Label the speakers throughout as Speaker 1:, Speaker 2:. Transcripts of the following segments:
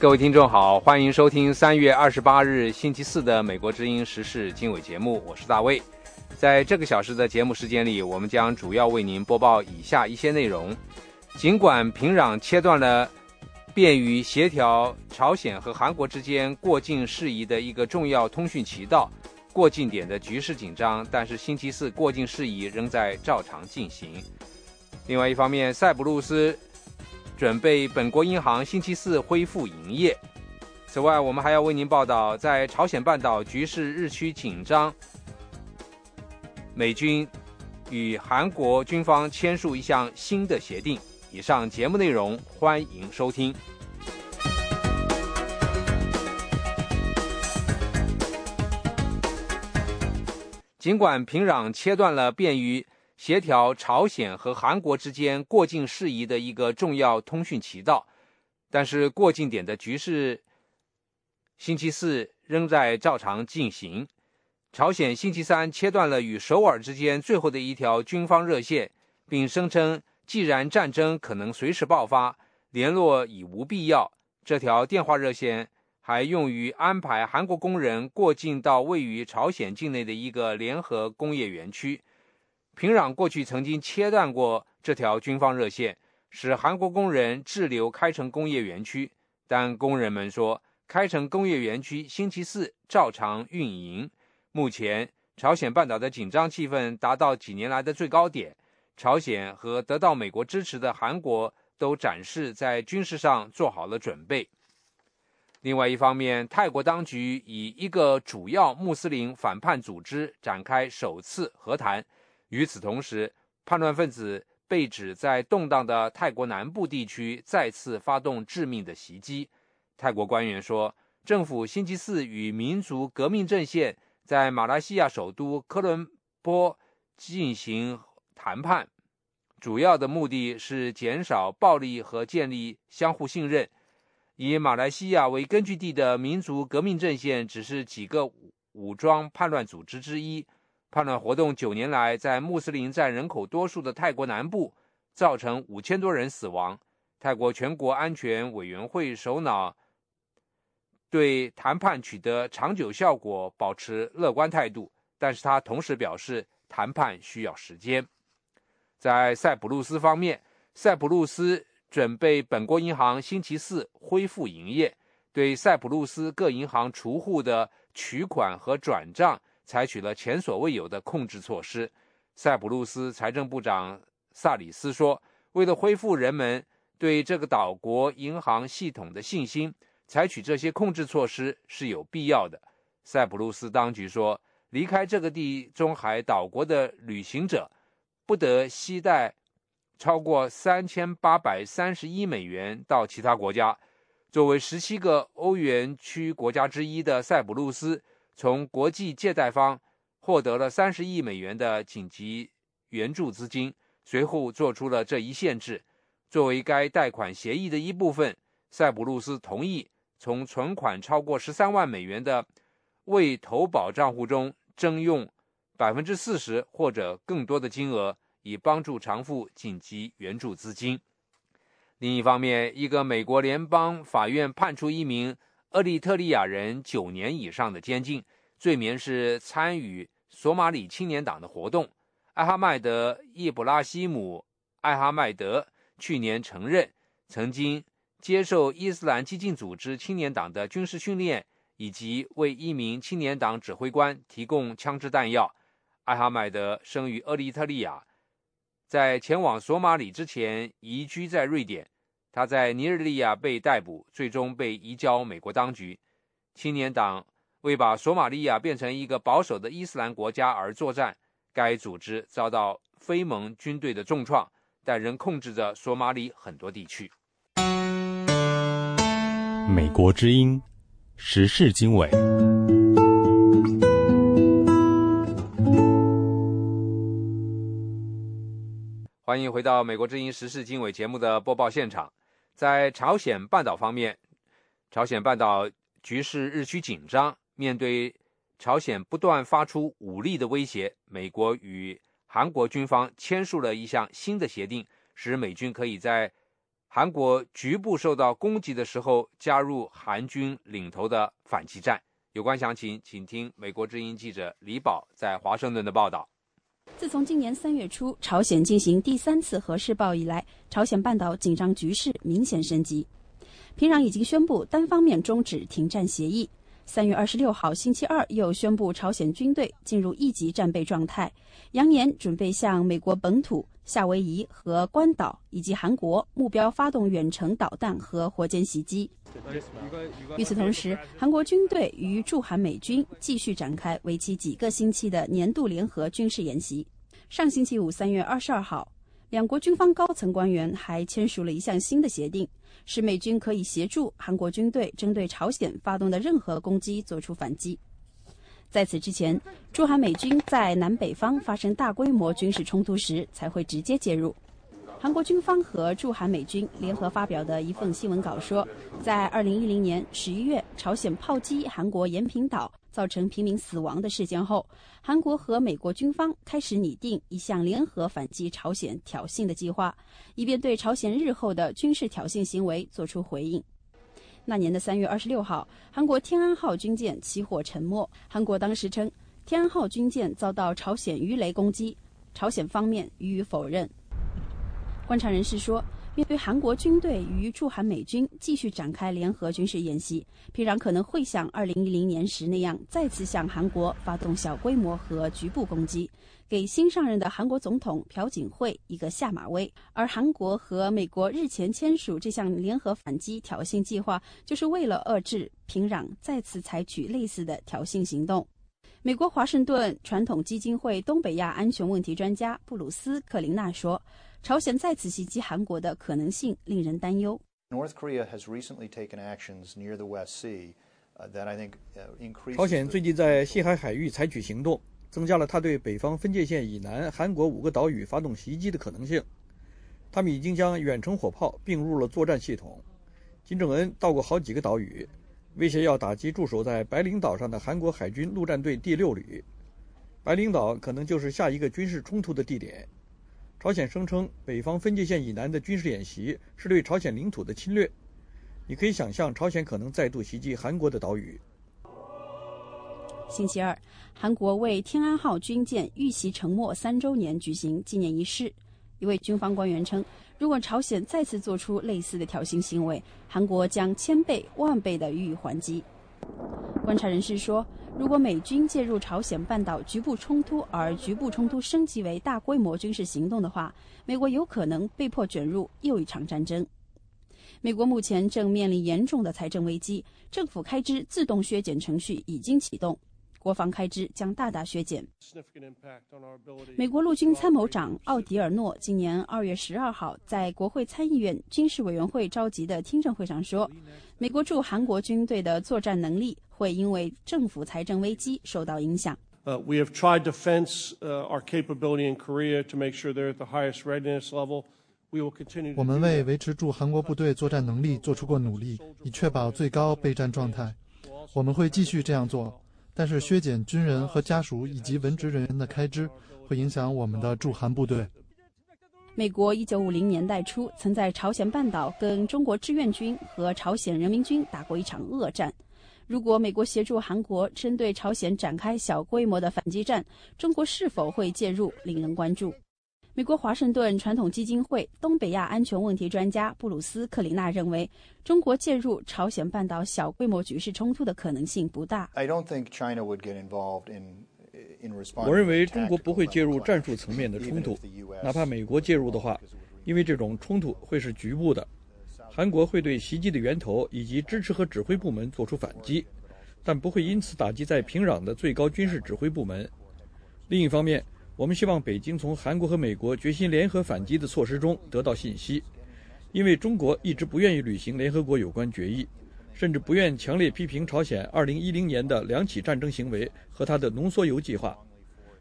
Speaker 1: 各位听众好，欢迎收听三月二十八日星期四的《美国之音时事经纬》节目，我是大卫。在这个小时的节目时间里，我们将主要为您播报以下一些内容。尽管平壤切断了便于协调朝鲜和韩国之间过境事宜的一个重要通讯渠道，过境点的局势紧张，但是星期四过境事宜仍在照常进行。另外一方面，塞浦路斯。准备本国银行星期四恢复营业。此外，我们还要为您报道，在朝鲜半岛局势日趋紧张，美军与韩国军方签署一项新的协定。以上节目内容，欢迎收听。尽管平壤切断了便于。协调朝鲜和韩国之间过境事宜的一个重要通讯渠道，但是过境点的局势星期四仍在照常进行。朝鲜星期三切断了与首尔之间最后的一条军方热线，并声称，既然战争可能随时爆发，联络已无必要。这条电话热线还用于安排韩国工人过境到位于朝鲜境内的一个联合工业园区。平壤过去曾经切断过这条军方热线，使韩国工人滞留开城工业园区。但工人们说，开城工业园区星期四照常运营。目前，朝鲜半岛的紧张气氛达到几年来的最高点。朝鲜和得到美国支持的韩国都展示在军事上做好了准备。另外一方面，泰国当局以一个主要穆斯林反叛组织展开首次和谈。与此同时，叛乱分子被指在动荡的泰国南部地区再次发动致命的袭击。泰国官员说，政府星期四与民族革命阵线在马来西亚首都科伦坡进行谈判，主要的目的是减少暴力和建立相互信任。以马来西亚为根据地的民族革命阵线只是几个武装叛乱组织之一。叛乱活动九年来，在穆斯林占人口多数的泰国南部，造成五千多人死亡。泰国全国安全委员会首脑对谈判取得长久效果保持乐观态度，但是他同时表示，谈判需要时间。在塞浦路斯方面，塞浦路斯准备本国银行星期四恢复营业，对塞浦路斯各银行储户的取款和转账。采取了前所未有的控制措施，塞浦路斯财政部长萨里斯说：“为了恢复人们对这个岛国银行系统的信心，采取这些控制措施是有必要的。”塞浦路斯当局说：“离开这个地中海岛国的旅行者不得携带超过三千八百三十一美元到其他国家。”作为十七个欧元区国家之一的塞浦路斯。从国际借贷方获得了三十亿美元的紧急援助资金，随后做出了这一限制。作为该贷款协议的一部分，塞浦路斯同意从存款超过十三万美元的未投保账户中征用百分之四十或者更多的金额，以帮助偿付紧急援助资金。另一方面，一个美国联邦法院判处一名。厄立特利亚人九年以上的监禁，罪名是参与索马里青年党的活动。艾哈迈德·伊布拉希姆·艾哈迈德去年承认，曾经接受伊斯兰激进组织青年党的军事训练，以及为一名青年党指挥官提供枪支弹药。艾哈迈德生于厄立特利亚，在前往索马里之前移居在瑞典。他在尼日利亚被逮捕，最终被移交美国当局。青年党为把索马利亚变成一个保守的伊斯兰国家而作战，该组织遭到非盟军队的重创，但仍控制着索马里很多地区。
Speaker 2: 美国之音时事经纬。
Speaker 1: 欢迎回到美国之音时事经纬节目的播报现场。在朝鲜半岛方面，朝鲜半岛局势日趋紧张。面对朝鲜不断发出武力的威胁，美国与韩国军方签署了一项新的协定，使美军可以在韩国局部受到攻击的时候加入韩军领头的反击战。有关详情，请听美国之音记者李宝在华盛顿的报道。
Speaker 3: 自从今年三月初朝鲜进行第三次核试爆以来，朝鲜半岛紧张局势明显升级。平壤已经宣布单方面终止停战协议。三月二十六号星期二又宣布朝鲜军队进入一级战备状态，扬言准备向美国本土、夏威夷和关岛以及韩国目标发动远程导弹和火箭袭击。与此同时，韩国军队与驻韩美军继续展开为期几个星期的年度联合军事演习。上星期五，三月二十二号，两国军方高层官员还签署了一项新的协定。使美军可以协助韩国军队针对朝鲜发动的任何攻击作出反击。在此之前，驻韩美军在南北方发生大规模军事冲突时才会直接介入。韩国军方和驻韩美军联合发表的一份新闻稿说，在2010年11月，朝鲜炮击韩国延坪岛。造成平民死亡的事件后，韩国和美国军方开始拟定一项联合反击朝鲜挑衅的计划，以便对朝鲜日后的军事挑衅行为作出回应。那年的三月二十六号，韩国天安号军舰起火沉没。韩国当时称天安号军舰遭到朝鲜鱼雷攻击，朝鲜方面予以否认。观察人士说。面对韩国军队与驻韩美军继续展开联合军事演习，平壤可能会像2010年时那样，再次向韩国发动小规模和局部攻击，给新上任的韩国总统朴槿惠一个下马威。而韩国和美国日前签署这项联合反击挑衅计划，就是为了遏制平壤再次采取类似的挑衅行动。美国华盛顿传统基金会东北亚安全问题专家布鲁斯·克林纳说。朝鲜再次袭击韩国的可能性令人担忧。
Speaker 4: 朝鲜最近在西海海域采取行动，增加了他对北方分界线以南韩国五个岛屿发动袭击的可能性。他们已经将远程火炮并入了作战系统。金正恩到过好几个岛屿，威胁要打击驻守在白领岛上的韩国海军陆战队第六旅。白领岛可能就是下一个军事冲突的地点。朝鲜声称，北方分界线以南的军事演习是对朝鲜领土的侵略。你可以想象，朝鲜可能再度袭击韩国的岛屿。
Speaker 3: 星期二，韩国为天安号军舰遇袭沉没三周年举行纪念仪式。一位军方官员称，如果朝鲜再次做出类似的挑衅行为，韩国将千倍万倍的予以还击。观察人士说。如果美军介入朝鲜半岛局部冲突，而局部冲突升级为大规模军事行动的话，美国有可能被迫卷入又一场战争。美国目前正面临严重的财政危机，政府开支自动削减程序已经启动，国防开支将大大削减。美国陆军参谋长奥迪尔诺今年二月十二号在国会参议院军事委员会召集的听证会上说，美国驻韩国军队的作战能力。会因为政府财政危机受到影响。
Speaker 5: Uh, we have tried to fence uh, our capability in Korea to make sure they're at the highest readiness level. We will continue.
Speaker 6: 我们为维持住韩国部队作战能力做出过努力，以确保最高备战状态。我们会继续这样做，但是削减军人和家属以及文职人员的开支，会影响我们的驻韩部队。
Speaker 3: 美国一九五零年代初曾在朝鲜半岛跟中国志愿军和朝鲜人民军打过一场恶战。如果美国协助韩国针对朝鲜展开小规模的反击战，中国是否会介入，令人关注。美国华盛顿传统基金会东北亚安全问题专家布鲁斯·克林纳认为，中国介入朝鲜半岛小规模局势冲突的可能性不大。
Speaker 4: 我认为中国不会介入战术层面的冲突，哪怕美国介入的话，因为这种冲突会是局部的。韩国会对袭击的源头以及支持和指挥部门作出反击，但不会因此打击在平壤的最高军事指挥部门。另一方面，我们希望北京从韩国和美国决心联合反击的措施中得到信息，因为中国一直不愿意履行联合国有关决议，甚至不愿强烈批评朝鲜2010年的两起战争行为和他的浓缩铀计划。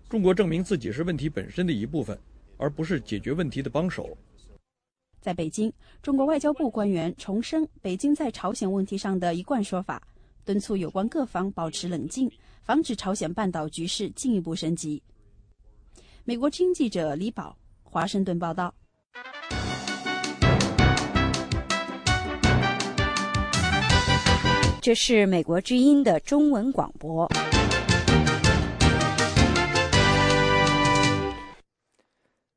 Speaker 4: 中国证明自己是问题本身的一部分，而不是解决问题的帮手。
Speaker 3: 在北京，中国外交部官员重申北京在朝鲜问题上的一贯说法，敦促有关各方保持冷静，防止朝鲜半岛局势进一步升级。美国经记者李宝，华盛顿报道。
Speaker 7: 这是美国之音的中文广播。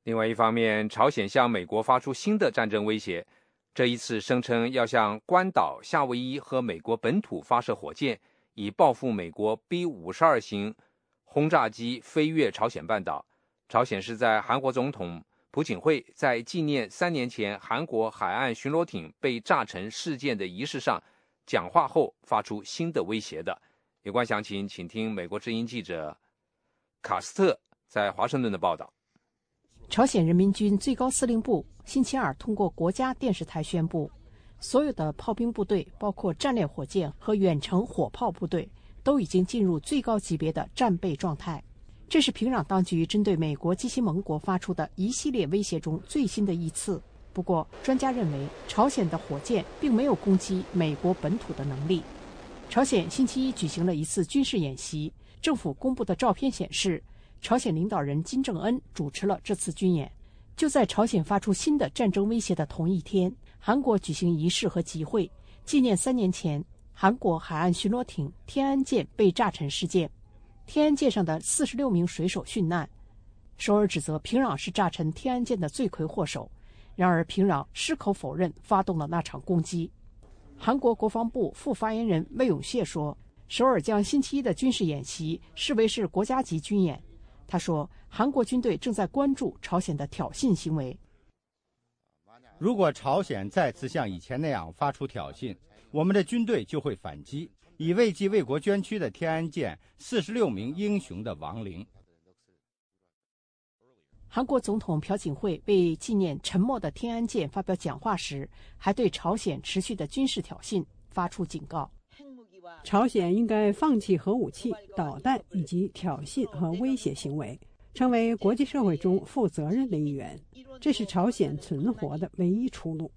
Speaker 1: 另外一方面，朝鲜向美国发出新的战争威胁，这一次声称要向关岛、夏威夷和美国本土发射火箭，以报复美国 B 五十二型轰炸机飞越朝鲜半岛。朝鲜是在韩国总统朴槿惠在纪念三年前韩国海岸巡逻艇被炸沉事件的仪式上讲话后发出新的威胁的。有关详情，请听美国之音记者卡斯特在华盛顿的报道。
Speaker 8: 朝鲜人民军最高司令部星期二通过国家电视台宣布，所有的炮兵部队，包括战略火箭和远程火炮部队，都已经进入最高级别的战备状态。这是平壤当局针对美国及其盟国发出的一系列威胁中最新的一次。不过，专家认为，朝鲜的火箭并没有攻击美国本土的能力。朝鲜星期一举行了一次军事演习，政府公布的照片显示。朝鲜领导人金正恩主持了这次军演。就在朝鲜发出新的战争威胁的同一天，韩国举行仪式和集会，纪念三年前韩国海岸巡逻艇“天安舰”被炸沉事件。天安舰上的四十六名水手殉难。首尔指责平壤是炸沉天安舰的罪魁祸首，然而平壤矢口否认发动了那场攻击。韩国国防部副发言人魏永谢说：“首尔将星期一的军事演习视为是国家级军演。”他说：“韩国军队正在关注朝鲜的挑衅行为。
Speaker 9: 如果朝鲜再次像以前那样发出挑衅，我们的军队就会反击，以慰藉为国捐躯的天安舰四十六名英雄的亡灵。”
Speaker 8: 韩国总统朴槿惠为纪念沉没的天安舰发表讲话时，还对朝鲜持续的军事挑衅发出警告。
Speaker 10: 朝鲜应该放弃核武器、导弹以及挑衅和威胁行为，成为国际社会中负责任的一员。这是朝鲜存活的唯一出路。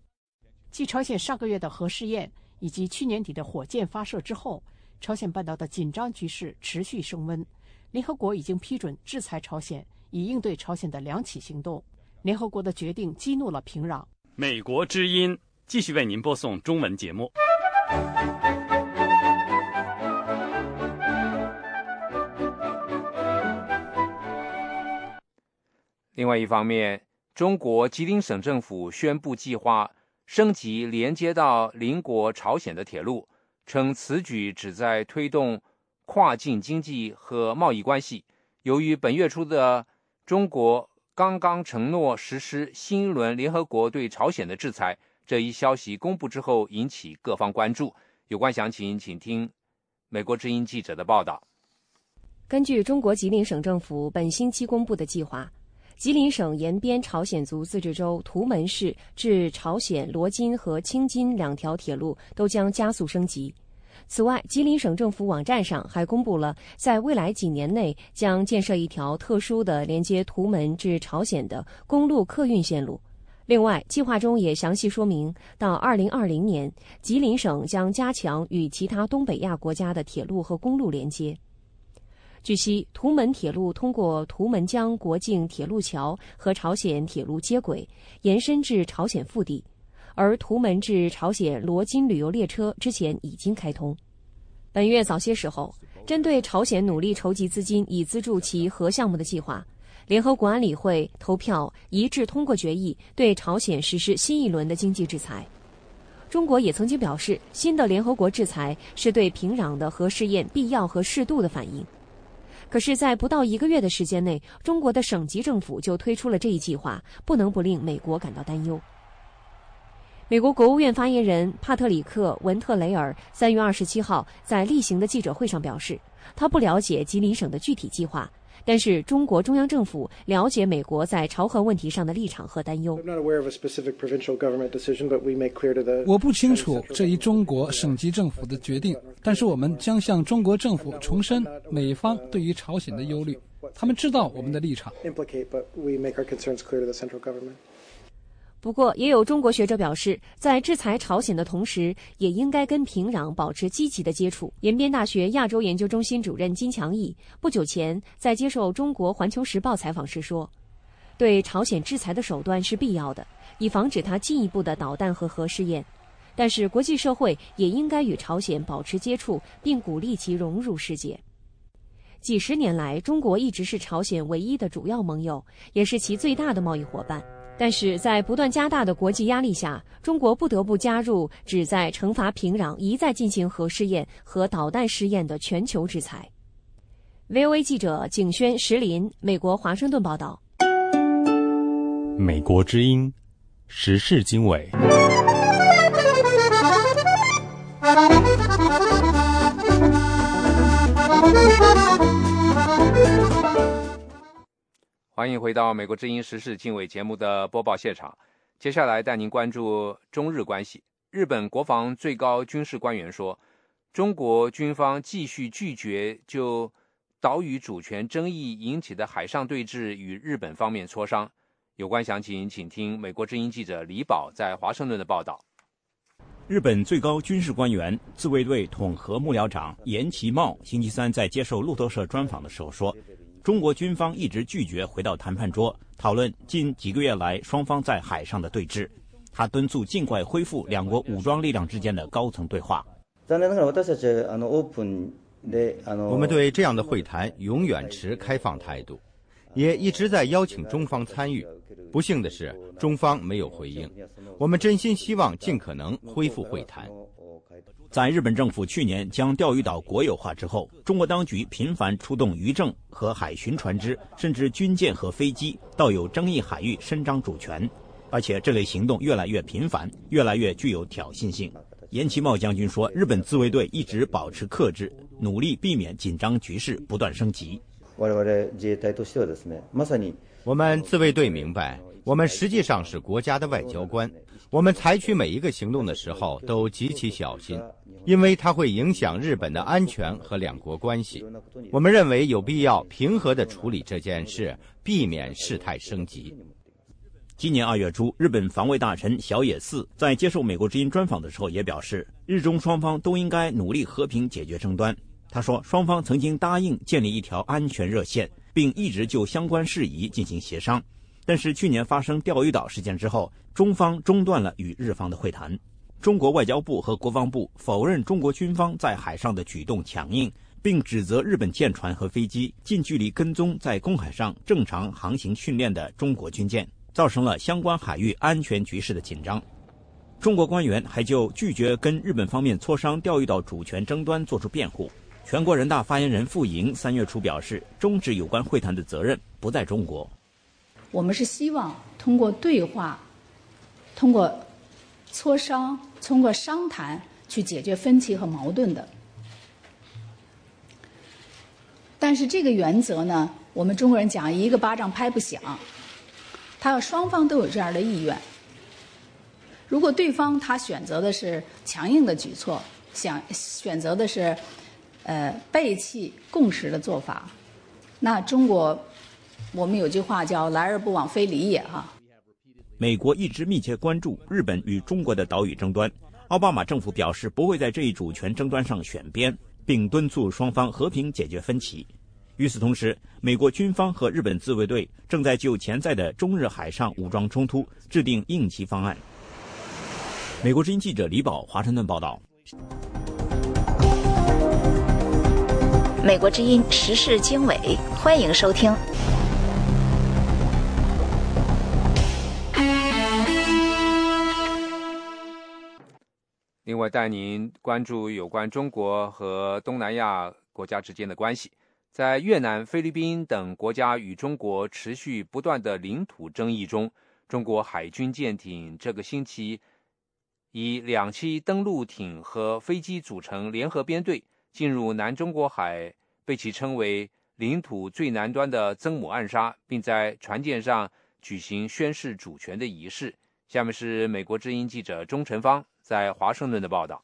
Speaker 8: 继朝鲜上个月的核试验以及去年底的火箭发射之后，朝鲜半岛的紧张局势持续升温。联合国已经批准制裁朝鲜，以应对朝鲜的两起行动。联合国的决定激怒了平壤。
Speaker 11: 美国之音继续为您播送中文节目。
Speaker 1: 另外一方面，中国吉林省政府宣布计划升级连接到邻国朝鲜的铁路，称此举旨在推动跨境经济和贸易关系。由于本月初的中国刚刚承诺实施新一轮联合国对朝鲜的制裁，这一消息公布之后引起各方关注。有关详情，请听美国之音记者的报道。
Speaker 12: 根据中国吉林省政府本星期公布的计划。吉林省延边朝鲜族自治州图门市至朝鲜罗津和青津两条铁路都将加速升级。此外，吉林省政府网站上还公布了在未来几年内将建设一条特殊的连接图门至朝鲜的公路客运线路。另外，计划中也详细说明，到2020年，吉林省将加强与其他东北亚国家的铁路和公路连接。据悉，图门铁路通过图门江国境铁路桥和朝鲜铁路接轨，延伸至朝鲜腹地；而图门至朝鲜罗津旅游列车之前已经开通。本月早些时候，针对朝鲜努力筹集资金以资助其核项目的计划，联合国安理会投票一致通过决议，对朝鲜实施新一轮的经济制裁。中国也曾经表示，新的联合国制裁是对平壤的核试验必要和适度的反应。可是，在不到一个月的时间内，中国的省级政府就推出了这一计划，不能不令美国感到担忧。美国国务院发言人帕特里克·文特雷尔三月二十七号在例行的记者会上表示，他不了解吉林省的具体计划。但是中国中央政府了解美国在朝核问题上的立场和担忧。
Speaker 13: 我不清楚这一中国省级政府的决定，但是我们将向中国政府重申美方对于朝鲜的忧虑。他们知道我们的立场。
Speaker 12: 不过，也有中国学者表示，在制裁朝鲜的同时，也应该跟平壤保持积极的接触。延边大学亚洲研究中心主任金强义不久前在接受中国环球时报采访时说：“对朝鲜制裁的手段是必要的，以防止他进一步的导弹和核试验。但是国际社会也应该与朝鲜保持接触，并鼓励其融入世界。几十年来，中国一直是朝鲜唯一的主要盟友，也是其最大的贸易伙伴。但是在不断加大的国际压力下，中国不得不加入旨在惩罚平壤一再进行核试验和导弹试验的全球制裁。VOA 记者景轩、石林，美国华盛顿报道。
Speaker 2: 美国之音，时事经纬。
Speaker 1: 欢迎回到《美国之音时事经纬》节目的播报现场。接下来带您关注中日关系。日本国防最高军事官员说，中国军方继续拒绝就岛屿主权争议引起的海上对峙与日本方面磋商。有关详情，请听美国之音记者李宝在华盛顿的报道。
Speaker 14: 日本最高军事官员、自卫队统合幕僚长岩崎茂星期三在接受路透社专访的时候说。中国军方一直拒绝回到谈判桌讨论近几个月来双方在海上的对峙，他敦促尽快恢复两国武装力量之间的高层对话。
Speaker 9: 我们对这样的会谈永远持开放态度，也一直在邀请中方参与。不幸的是，中方没有回应。我们真心希望尽可能恢复会谈。
Speaker 14: 在日本政府去年将钓鱼岛国有化之后，中国当局频繁出动渔政和海巡船只，甚至军舰和飞机到有争议海域伸张主权，而且这类行动越来越频繁，越来越具有挑衅性。岩崎茂将军说：“日本自卫队一直保持克制，努力避免紧张局势不断升级。”
Speaker 9: 我们自卫队明白，我们实际上是国家的外交官。我们采取每一个行动的时候都极其小心，因为它会影响日本的安全和两国关系。我们认为有必要平和地处理这件事，避免事态升级。
Speaker 14: 今年二月初，日本防卫大臣小野寺在接受美国之音专访的时候也表示，日中双方都应该努力和平解决争端。他说，双方曾经答应建立一条安全热线，并一直就相关事宜进行协商。但是去年发生钓鱼岛事件之后，中方中断了与日方的会谈。中国外交部和国防部否认中国军方在海上的举动强硬，并指责日本舰船和飞机近距离跟踪在公海上正常航行训练的中国军舰，造成了相关海域安全局势的紧张。中国官员还就拒绝跟日本方面磋商钓鱼岛主权争端作出辩护。全国人大发言人傅莹三月初表示，终止有关会谈的责任不在中国。
Speaker 15: 我们是希望通过对话、通过磋商、通过商谈去解决分歧和矛盾的。但是这个原则呢，我们中国人讲一个巴掌拍不响，他要双方都有这样的意愿。如果对方他选择的是强硬的举措，想选择的是呃背弃共识的做法，那中国。我们有句话叫“来而不往非礼也”哈。
Speaker 14: 美国一直密切关注日本与中国的岛屿争端。奥巴马政府表示不会在这一主权争端上选边，并敦促双方和平解决分歧。与此同时，美国军方和日本自卫队正在就潜在的中日海上武装冲突制定应急方案。美国之音记者李宝华盛顿报道。
Speaker 16: 美国之音时事经纬，欢迎收听。
Speaker 1: 另外，带您关注有关中国和东南亚国家之间的关系。在越南、菲律宾等国家与中国持续不断的领土争议中，中国海军舰艇这个星期以两栖登陆艇和飞机组成联合编队，进入南中国海，被其称为领土最南端的曾母暗沙，并在船舰上举行宣誓主权的仪式。下面是美国之音记者钟晨芳。在华盛顿的报道，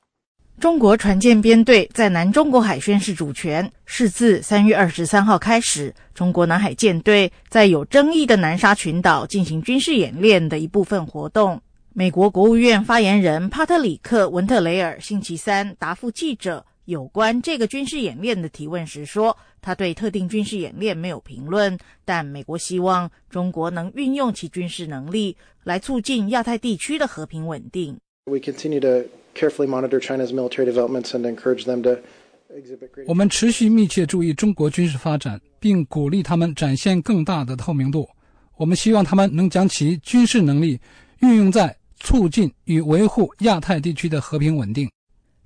Speaker 17: 中国船舰编队在南中国海宣誓主权，是自三月二十三号开始，中国南海舰队在有争议的南沙群岛进行军事演练的一部分活动。美国国务院发言人帕特里克·文特雷尔星期三答复记者有关这个军事演练的提问时说，他对特定军事演练没有评论，但美国希望中国能运用其军事能力来促进亚太地区的和平稳定。
Speaker 18: We continue to carefully monitor China's military developments and encourage them to
Speaker 13: 我们持续密切注意中国军事发展，并鼓励他们展现更大的透明度。我们希望他们能将其军事能力运用在促进与维护亚太地区的和平稳定。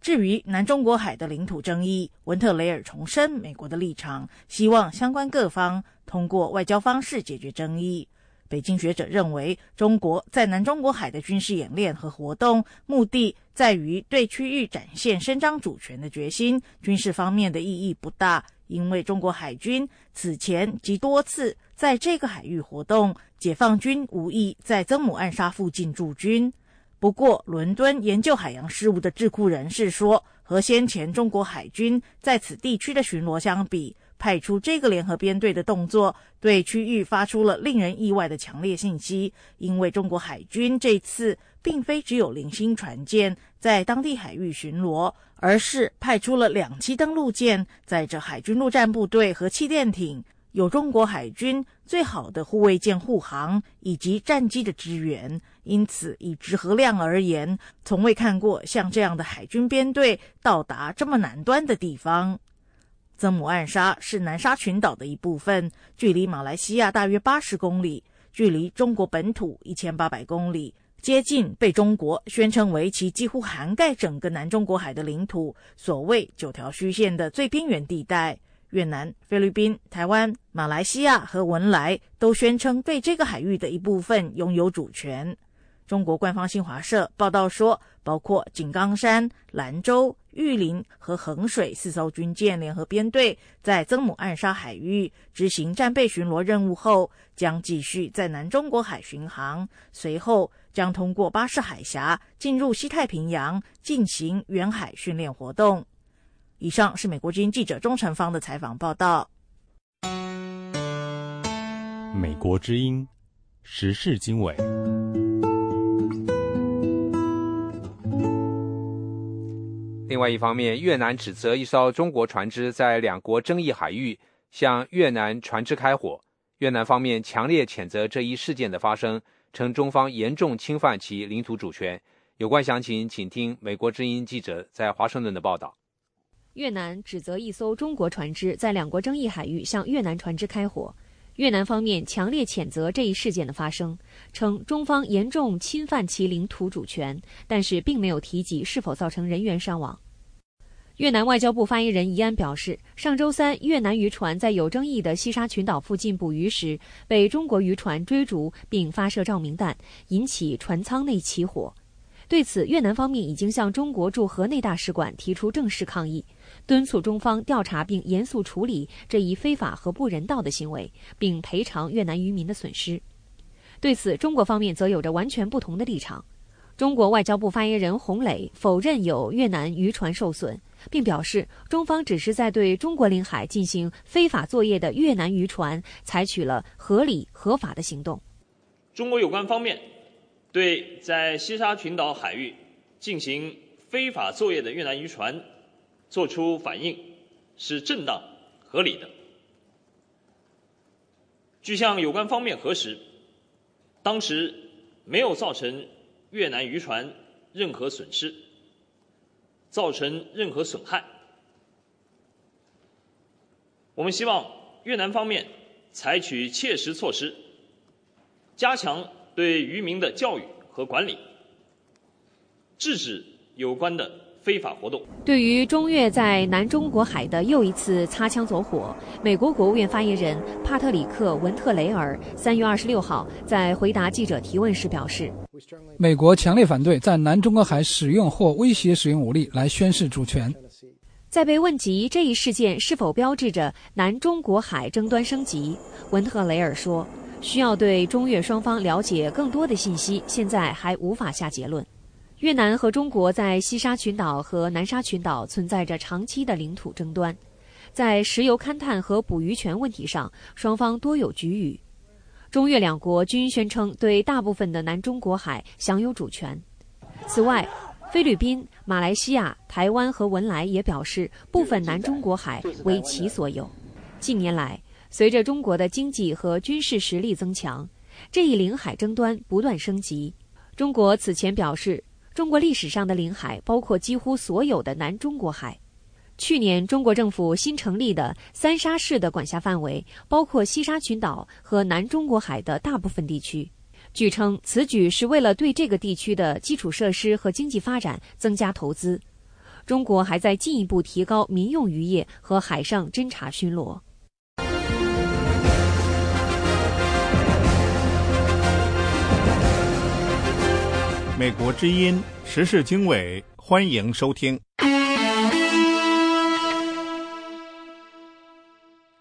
Speaker 17: 至于南中国海的领土争议，文特雷尔重申美国的立场，希望相关各方通过外交方式解决争议。北京学者认为，中国在南中国海的军事演练和活动，目的在于对区域展现伸张主权的决心，军事方面的意义不大，因为中国海军此前即多次在这个海域活动，解放军无意在曾母暗沙附近驻军。不过，伦敦研究海洋事务的智库人士说，和先前中国海军在此地区的巡逻相比，派出这个联合编队的动作，对区域发出了令人意外的强烈信息。因为中国海军这次并非只有零星船舰在当地海域巡逻，而是派出了两栖登陆舰，载着海军陆战部队和气垫艇，有中国海军最好的护卫舰护航以及战机的支援。因此，以直和量而言，从未看过像这样的海军编队到达这么南端的地方。曾母暗沙是南沙群岛的一部分，距离马来西亚大约八十公里，距离中国本土一千八百公里，接近被中国宣称为其几乎涵盖整个南中国海的领土，所谓九条虚线的最边缘地带。越南、菲律宾、台湾、马来西亚和文莱都宣称对这个海域的一部分拥有主权。中国官方新华社报道说，包括井冈山、兰州、玉林和衡水四艘军舰联合编队在曾母暗沙海域执行战备巡逻任务后，将继续在南中国海巡航，随后将通过巴士海峡进入西太平洋进行远海训练活动。以上是美国之音记者钟成芳的采访报道。
Speaker 2: 美国之音时事经纬。
Speaker 1: 另外一方面，越南指责一艘中国船只在两国争议海域向越南船只开火。越南方面强烈谴责这一事件的发生，称中方严重侵犯其领土主权。有关详情，请听美国之音记者在华盛顿的报道。
Speaker 12: 越南指责一艘中国船只在两国争议海域向越南船只开火。越南方面强烈谴责这一事件的发生，称中方严重侵犯其领土主权，但是并没有提及是否造成人员伤亡。越南外交部发言人怡安表示，上周三，越南渔船在有争议的西沙群岛附近捕鱼时，被中国渔船追逐并发射照明弹，引起船舱内起火。对此，越南方面已经向中国驻河内大使馆提出正式抗议。敦促中方调查并严肃处理这一非法和不人道的行为，并赔偿越南渔民的损失。对此，中国方面则有着完全不同的立场。中国外交部发言人洪磊否认有越南渔船受损，并表示，中方只是在对中国领海进行非法作业的越南渔船采取了合理合法的行动。
Speaker 19: 中国有关方面对在西沙群岛海域进行非法作业的越南渔船。作出反应是正当合理的。据向有关方面核实，当时没有造成越南渔船任何损失，造成任何损害。我们希望越南方面采取切实措施，加强对渔民的教育和管理，制止有关的。非法活动。
Speaker 12: 对于中越在南中国海的又一次擦枪走火，美国国务院发言人帕特里克·文特雷尔三月二十六号在回答记者提问时表示：“
Speaker 13: 美国强烈反对在南中国海使用或威胁使用武力来宣示主权。”
Speaker 12: 在被问及这一事件是否标志着南中国海争端升级，文特雷尔说：“需要对中越双方了解更多的信息，现在还无法下结论。”越南和中国在西沙群岛和南沙群岛存在着长期的领土争端，在石油勘探和捕鱼权问题上，双方多有局龉。中越两国均宣称对大部分的南中国海享有主权。此外，菲律宾、马来西亚、台湾和文莱也表示部分南中国海为其所有。近年来，随着中国的经济和军事实力增强，这一领海争端不断升级。中国此前表示。中国历史上的领海包括几乎所有的南中国海。去年，中国政府新成立的三沙市的管辖范围包括西沙群岛和南中国海的大部分地区。据称，此举是为了对这个地区的基础设施和经济发展增加投资。中国还在进一步提高民用渔业和海上侦察巡逻。
Speaker 9: 美国之音时事经纬，欢迎收听。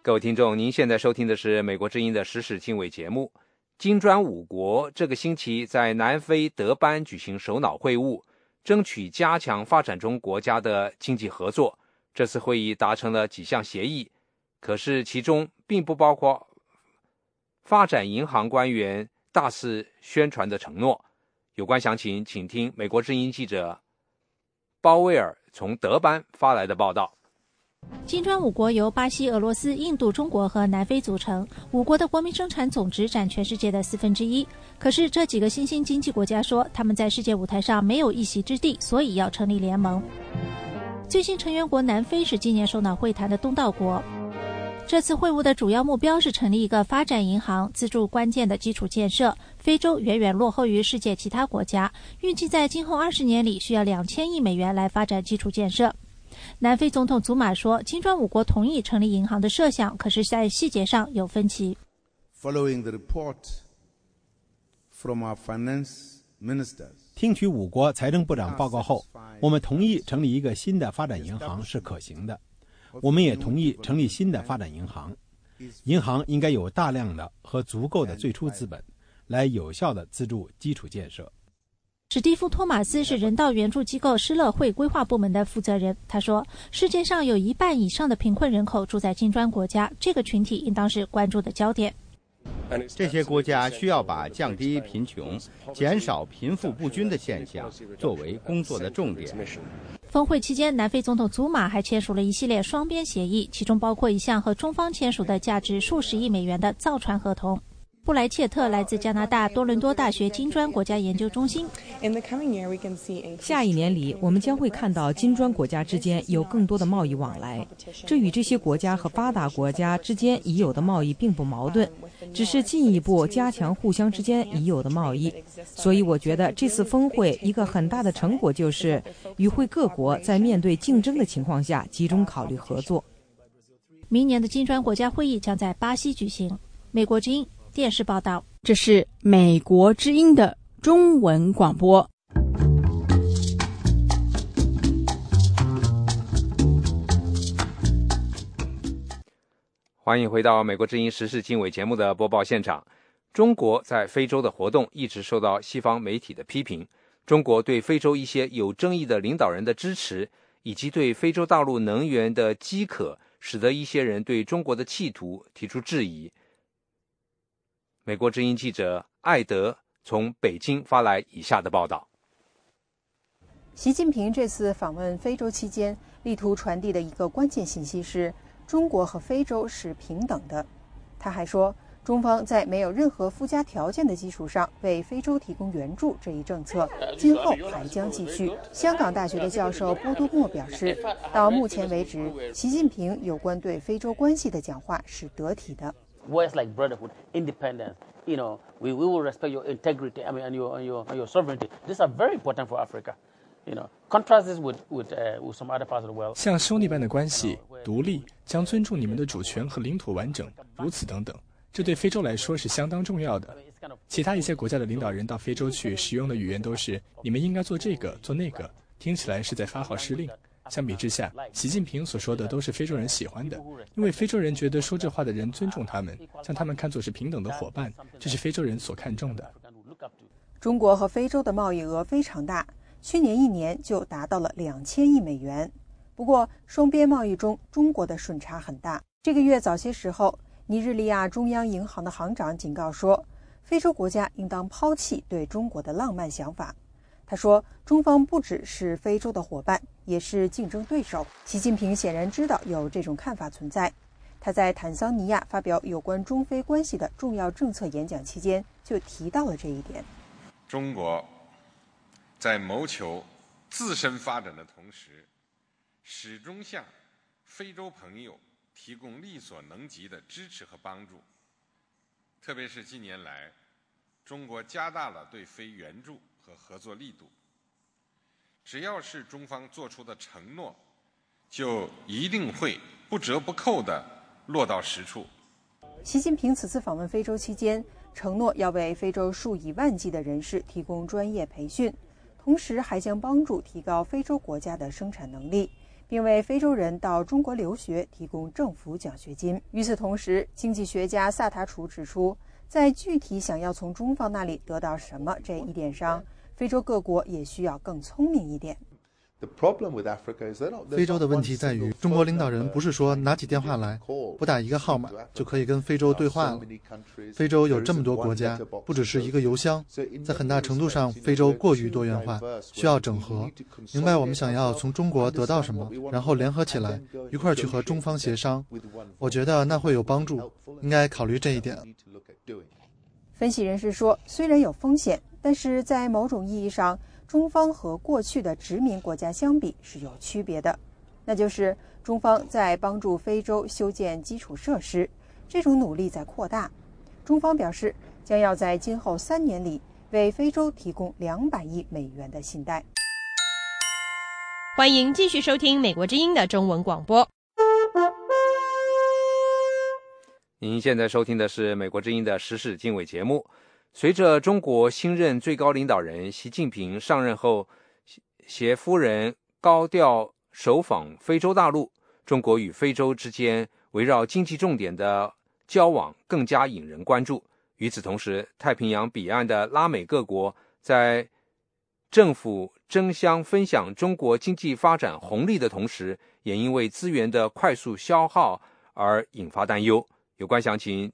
Speaker 1: 各位听众，您现在收听的是美国之音的时事经纬节目。金砖五国这个星期在南非德班举行首脑会晤。争取加强发展中国家的经济合作。这次会议达成了几项协议，可是其中并不包括发展银行官员大肆宣传的承诺。有关详情，请听美国之音记者鲍威尔从德班发来的报道。
Speaker 20: 金砖五国由巴西、俄罗斯、印度、中国和南非组成。五国的国民生产总值占全世界的四分之一。可是这几个新兴经济国家说，他们在世界舞台上没有一席之地，所以要成立联盟。最新成员国南非是今年首脑会谈的东道国。这次会晤的主要目标是成立一个发展银行，资助关键的基础建设。非洲远远落后于世界其他国家，预计在今后二十年里需要两千亿美元来发展基础建设。南非总统祖马说：“金砖五国同意成立银行的设想，可是，在细节上有分歧。”
Speaker 21: Following the report from our finance ministers，
Speaker 22: 听取五国财政部长报告后，我们同意成立一个新的发展银行是可行的。我们也同意成立新的发展银行，银行应该有大量的和足够的最初资本，来有效的资助基础建设。
Speaker 20: 史蒂夫·托马斯是人道援助机构施乐会规划部门的负责人。他说：“世界上有一半以上的贫困人口住在金砖国家，这个群体应当是关注的焦点。
Speaker 23: 这些国家需要把降低贫穷、减少贫富不均的现象作为工作的重点。”
Speaker 20: 峰会期间，南非总统祖马还签署了一系列双边协议，其中包括一项和中方签署的价值数十亿美元的造船合同。布莱切特来自加拿大多伦多大学金砖国家研究中心。
Speaker 24: 下一年里，我们将会看到金砖国家之间有更多的贸易往来。这与这些国家和发达国家之间已有的贸易并不矛盾，只是进一步加强互相之间已有的贸易。所以，我觉得这次峰会一个很大的成果就是，与会各国在面对竞争的情况下集中考虑合作。
Speaker 20: 明年的金砖国家会议将在巴西举行。美国之音。电视报道，
Speaker 25: 这是美国之音的中文广播。
Speaker 1: 欢迎回到美国之音时事经纬节目的播报现场。中国在非洲的活动一直受到西方媒体的批评。中国对非洲一些有争议的领导人的支持，以及对非洲大陆能源的饥渴，使得一些人对中国的企图提出质疑。美国之音记者艾德从北京发来以下的报道：
Speaker 26: 习近平这次访问非洲期间，力图传递的一个关键信息是，中国和非洲是平等的。他还说，中方在没有任何附加条件的基础上为非洲提供援助这一政策，今后还将继续。香港大学的教授波多莫表示，到目前为止，习近平有关对非洲关系的讲话是得体的。
Speaker 27: Words like brotherhood, independence. You know, we, we will respect your integrity. I mean, and your and your and your sovereignty. These are very important for Africa. You know, contrast this with with uh, with some other parts of the world.
Speaker 28: 像兄弟般的关系，独立，将尊重你们的主权和领土完整，如此等等，这对非洲来说是相当重要的。其他一些国家的领导人到非洲去使用的语言都是“你们应该做这个，做那个”，听起来是在发号施令。相比之下，习近平所说的都是非洲人喜欢的，因为非洲人觉得说这话的人尊重他们，将他们看作是平等的伙伴，这是非洲人所看重的。
Speaker 26: 中国和非洲的贸易额非常大，去年一年就达到了两千亿美元。不过，双边贸易中中国的顺差很大。这个月早些时候，尼日利亚中央银行的行长警告说，非洲国家应当抛弃对中国的浪漫想法。他说：“中方不只是非洲的伙伴，也是竞争对手。”习近平显然知道有这种看法存在。他在坦桑尼亚发表有关中非关系的重要政策演讲期间就提到了这一点。
Speaker 29: 中国
Speaker 22: 在谋求自身发展的同时，始终向非洲朋友提供力所能及的支持和帮助。特别是近年来，中国加大了对非援助和合作力度。只要是中方做出的承诺，就一定会不折不扣地落到实处。
Speaker 26: 习近平此次访问非洲期间，承诺要为非洲数以万计的人士提供专业培训，同时还将帮助提高非洲国家的生产能力，并为非洲人到中国留学提供政府奖学金。与此同时，经济学家萨塔楚指出，在具体想要从中方那里得到什么这一点上，非洲各国也需要更聪明一点。
Speaker 30: 非洲的问题在于，中国领导人不是说拿起电话来，拨打一个号码就可以跟非洲对话了。非洲有这么多国家，不只是一个邮箱，在很大程度上，非洲过于多元化，需要整合，明白我们想要从中国得到什么，然后联合起来，一块儿去和中方协商。我觉得那会有帮助，应该考虑这一点。
Speaker 26: 分析人士说，虽然有风险，但是在某种意义上，中方和过去的殖民国家相比是有区别的。那就是中方在帮助非洲修建基础设施，这种努力在扩大。中方表示，将要在今后三年里为非洲提供两百亿美元的信贷。
Speaker 31: 欢迎继续收听美国之音的中文广播。
Speaker 1: 您现在收听的是美国之音的时事经纬节目。随着中国新任最高领导人习近平上任后，携夫人高调首访非洲大陆，中国与非洲之间围绕经济重点的交往更加引人关注。与此同时，太平洋彼岸的拉美各国在政府争相分享中国经济发展红利的同时，也因为资源的快速消耗而引发担忧。有关详情，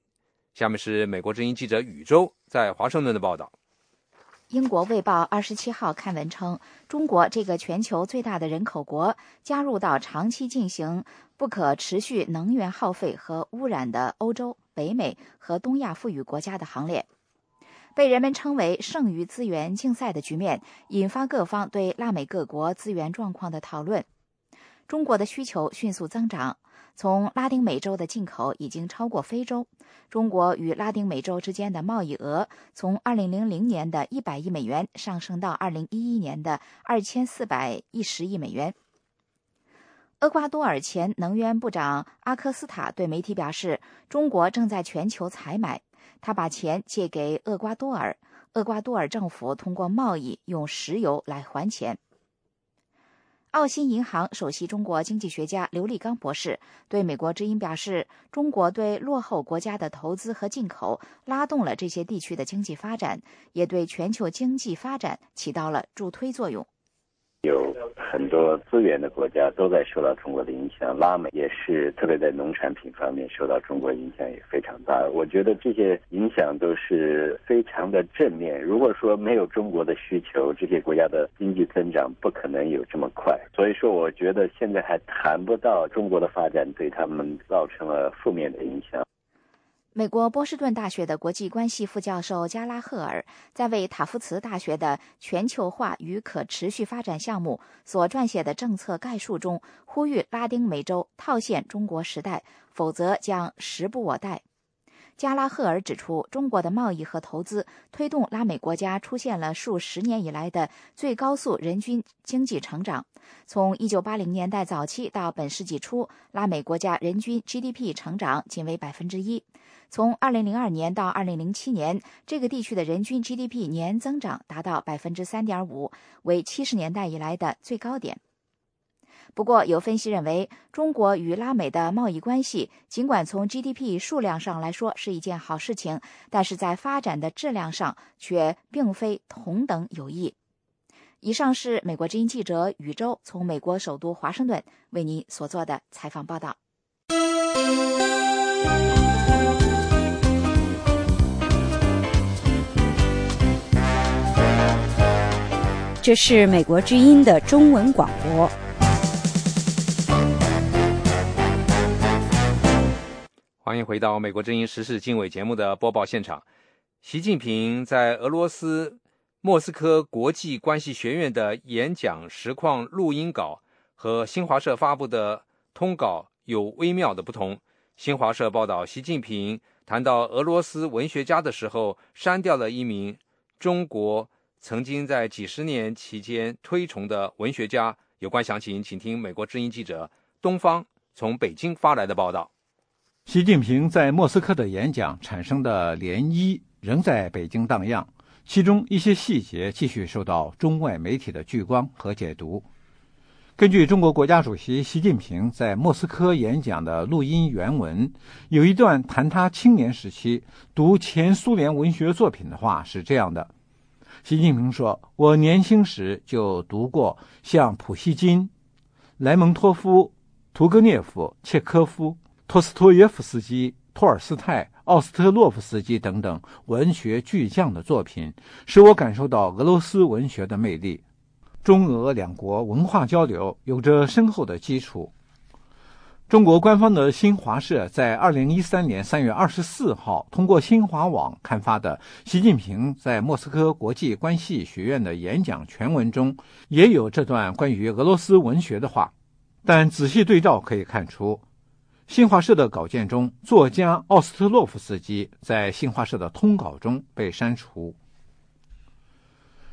Speaker 1: 下面是美国之音记者宇宙在华盛顿的报道。
Speaker 16: 英国卫报二十七号刊文称，中国这个全球最大的人口国加入到长期进行不可持续能源耗费和污染的欧洲、北美和东亚富裕国家的行列，被人们称为剩余资源竞赛的局面，引发各方对拉美各国资源状况的讨论。中国的需求迅速增长。从拉丁美洲的进口已经超过非洲。中国与拉丁美洲之间的贸易额从2000年的100亿美元上升到2011年的2410亿美元。厄瓜多尔前能源部长阿科斯塔对媒体表示，中国正在全球采买，他把钱借给厄瓜多尔，厄瓜多尔政府通过贸易用石油来还钱。澳新银行首席中国经济学家刘立刚博士对美国之音表示：“中国对落后国家的投资和进口，拉动了这些地区的经济发展，也对全球经济发展起到了助推作用。”
Speaker 32: 有很多资源的国家都在受到中国的影响，拉美也是，特别在农产品方面受到中国影响也非常大。我觉得这些影响都是非常的正面。如果说没有中国的需求，这些国家的经济增长不可能有这么快。所以说，我觉得现在还谈不到中国的发展对他们造成了负面的影响。
Speaker 16: 美国波士顿大学的国际关系副教授加拉赫尔在为塔夫茨大学的全球化与可持续发展项目所撰写的政策概述中，呼吁拉丁美洲套现中国时代，否则将时不我待。加拉赫尔指出，中国的贸易和投资推动拉美国家出现了数十年以来的最高速人均经济成长。从1980年代早期到本世纪初，拉美国家人均 GDP 成长仅为百分之一。从2002年到2007年，这个地区的人均 GDP 年增长达到百分之三点五，为70年代以来的最高点。不过，有分析认为，中国与拉美的贸易关系尽管从 GDP 数量上来说是一件好事情，但是在发展的质量上却并非同等有益。以上是美国之音记者宇宙从美国首都华盛顿为您所做的采访报道。
Speaker 25: 这是美国之音的中文广播。
Speaker 1: 欢迎回到《美国之音时事经纬》节目的播报现场。习近平在俄罗斯莫斯科国际关系学院的演讲实况录音稿和新华社发布的通稿有微妙的不同。新华社报道，习近平谈到俄罗斯文学家的时候，删掉了一名中国曾经在几十年期间推崇的文学家。有关详情，请听美国之音记者东方从北京发来的报道。
Speaker 33: 习近平在莫斯科的演讲产生的涟漪仍在北京荡漾。其中一些细节继续受到中外媒体的聚光和解读。根据中国国家主席习近平在莫斯科演讲的录音原文，有一段谈他青年时期读前苏联文学作品的话是这样的：习近平说：“我年轻时就读过像普希金、莱蒙托夫、屠格涅夫、契科夫、托斯托耶夫斯基、托尔斯泰。”奥斯特洛夫斯基等等文学巨匠的作品，使我感受到俄罗斯文学的魅力。中俄两国文化交流有着深厚的基础。中国官方的新华社在二零一三年三月二十四号通过新华网刊发的习近平在莫斯科国际关系学院的演讲全文中，也有这段关于俄罗斯文学的话，但仔细对照可以看出。新华社的稿件中，作家奥斯特洛夫斯基在新华社的通稿中被删除。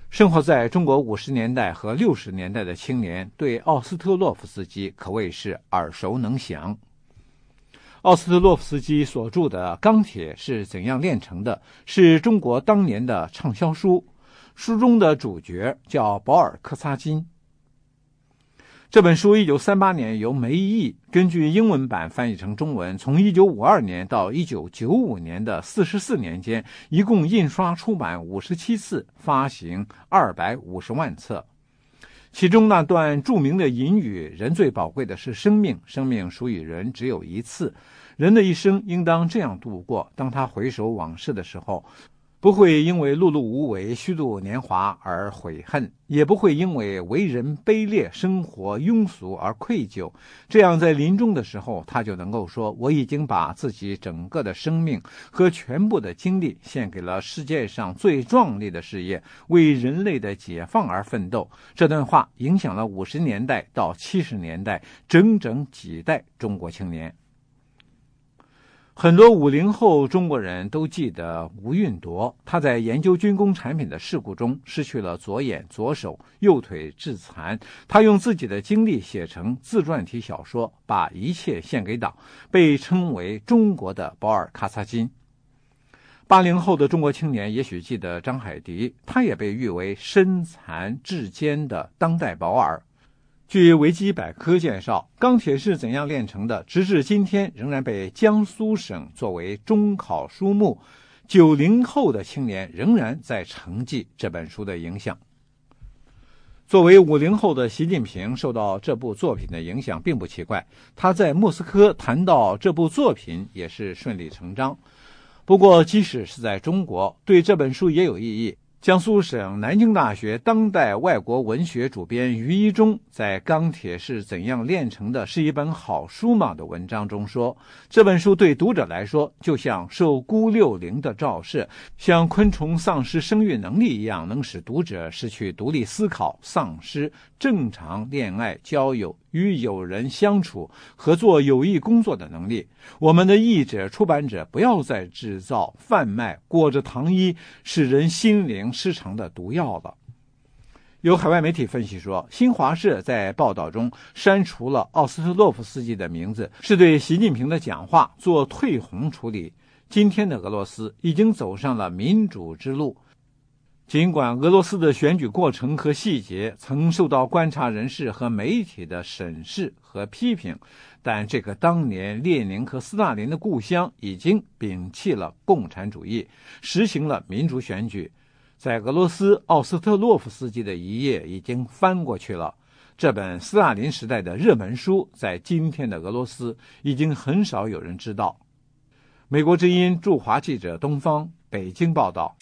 Speaker 33: 生活在中国五十年代和六十年代的青年对奥斯特洛夫斯基可谓是耳熟能详。奥斯特洛夫斯基所著的《钢铁是怎样炼成的》是中国当年的畅销书，书中的主角叫保尔·柯察金。这本书一九三八年由梅毅根据英文版翻译成中文，从一九五二年到一九九五年的四十四年间，一共印刷出版五十七次，发行二百五十万册。其中那段著名的引语：“人最宝贵的是生命，生命属于人只有一次，人的一生应当这样度过。”当他回首往事的时候。不会因为碌碌无为、虚度年华而悔恨，也不会因为为人卑劣、生活庸俗而愧疚。这样，在临终的时候，他就能够说：“我已经把自己整个的生命和全部的精力献给了世界上最壮丽的事业——为人类的解放而奋斗。”这段话影响了五十年代到七十年代整整几代中国青年。很多五零后中国人都记得吴运铎，他在研究军工产品的事故中失去了左眼、左手、右腿致残。他用自己的经历写成自传体小说，把一切献给党，被称为中国的保尔·卡萨金。八零后的中国青年也许记得张海迪，他也被誉为身残志坚的当代保尔。据维基百科介绍，钢铁是怎样炼成的？直至今天，仍然被江苏省作为中考书目。九零后的青年仍然在承继这本书的影响。作为五零后的习近平，受到这部作品的影响并不奇怪。他在莫斯科谈到这部作品也是顺理成章。不过，即使是在中国，对这本书也有异议。江苏省南京大学当代外国文学主编于一中在《钢铁是怎样炼成的》是一本好书吗的文章中说，这本书对读者来说，就像受钴六零的照射，像昆虫丧失生育能力一样，能使读者失去独立思考，丧失正常恋爱、交友。与友人相处、合作有益工作的能力，我们的译者、出版者不要再制造、贩卖裹着糖衣、使人心灵失常的毒药了。有海外媒体分析说，新华社在报道中删除了奥斯特洛夫斯基的名字，是对习近平的讲话做退红处理。今天的俄罗斯已经走上了民主之路。尽管俄罗斯的选举过程和细节曾受到观察人士和媒体的审视和批评，但这个当年列宁和斯大林的故乡已经摒弃了共产主义，实行了民主选举。在俄罗斯，奥斯特洛夫斯基的一页已经翻过去了。这本斯大林时代的热门书，在今天的俄罗斯已经很少有人知道。美国之音驻华记者东方北京报道。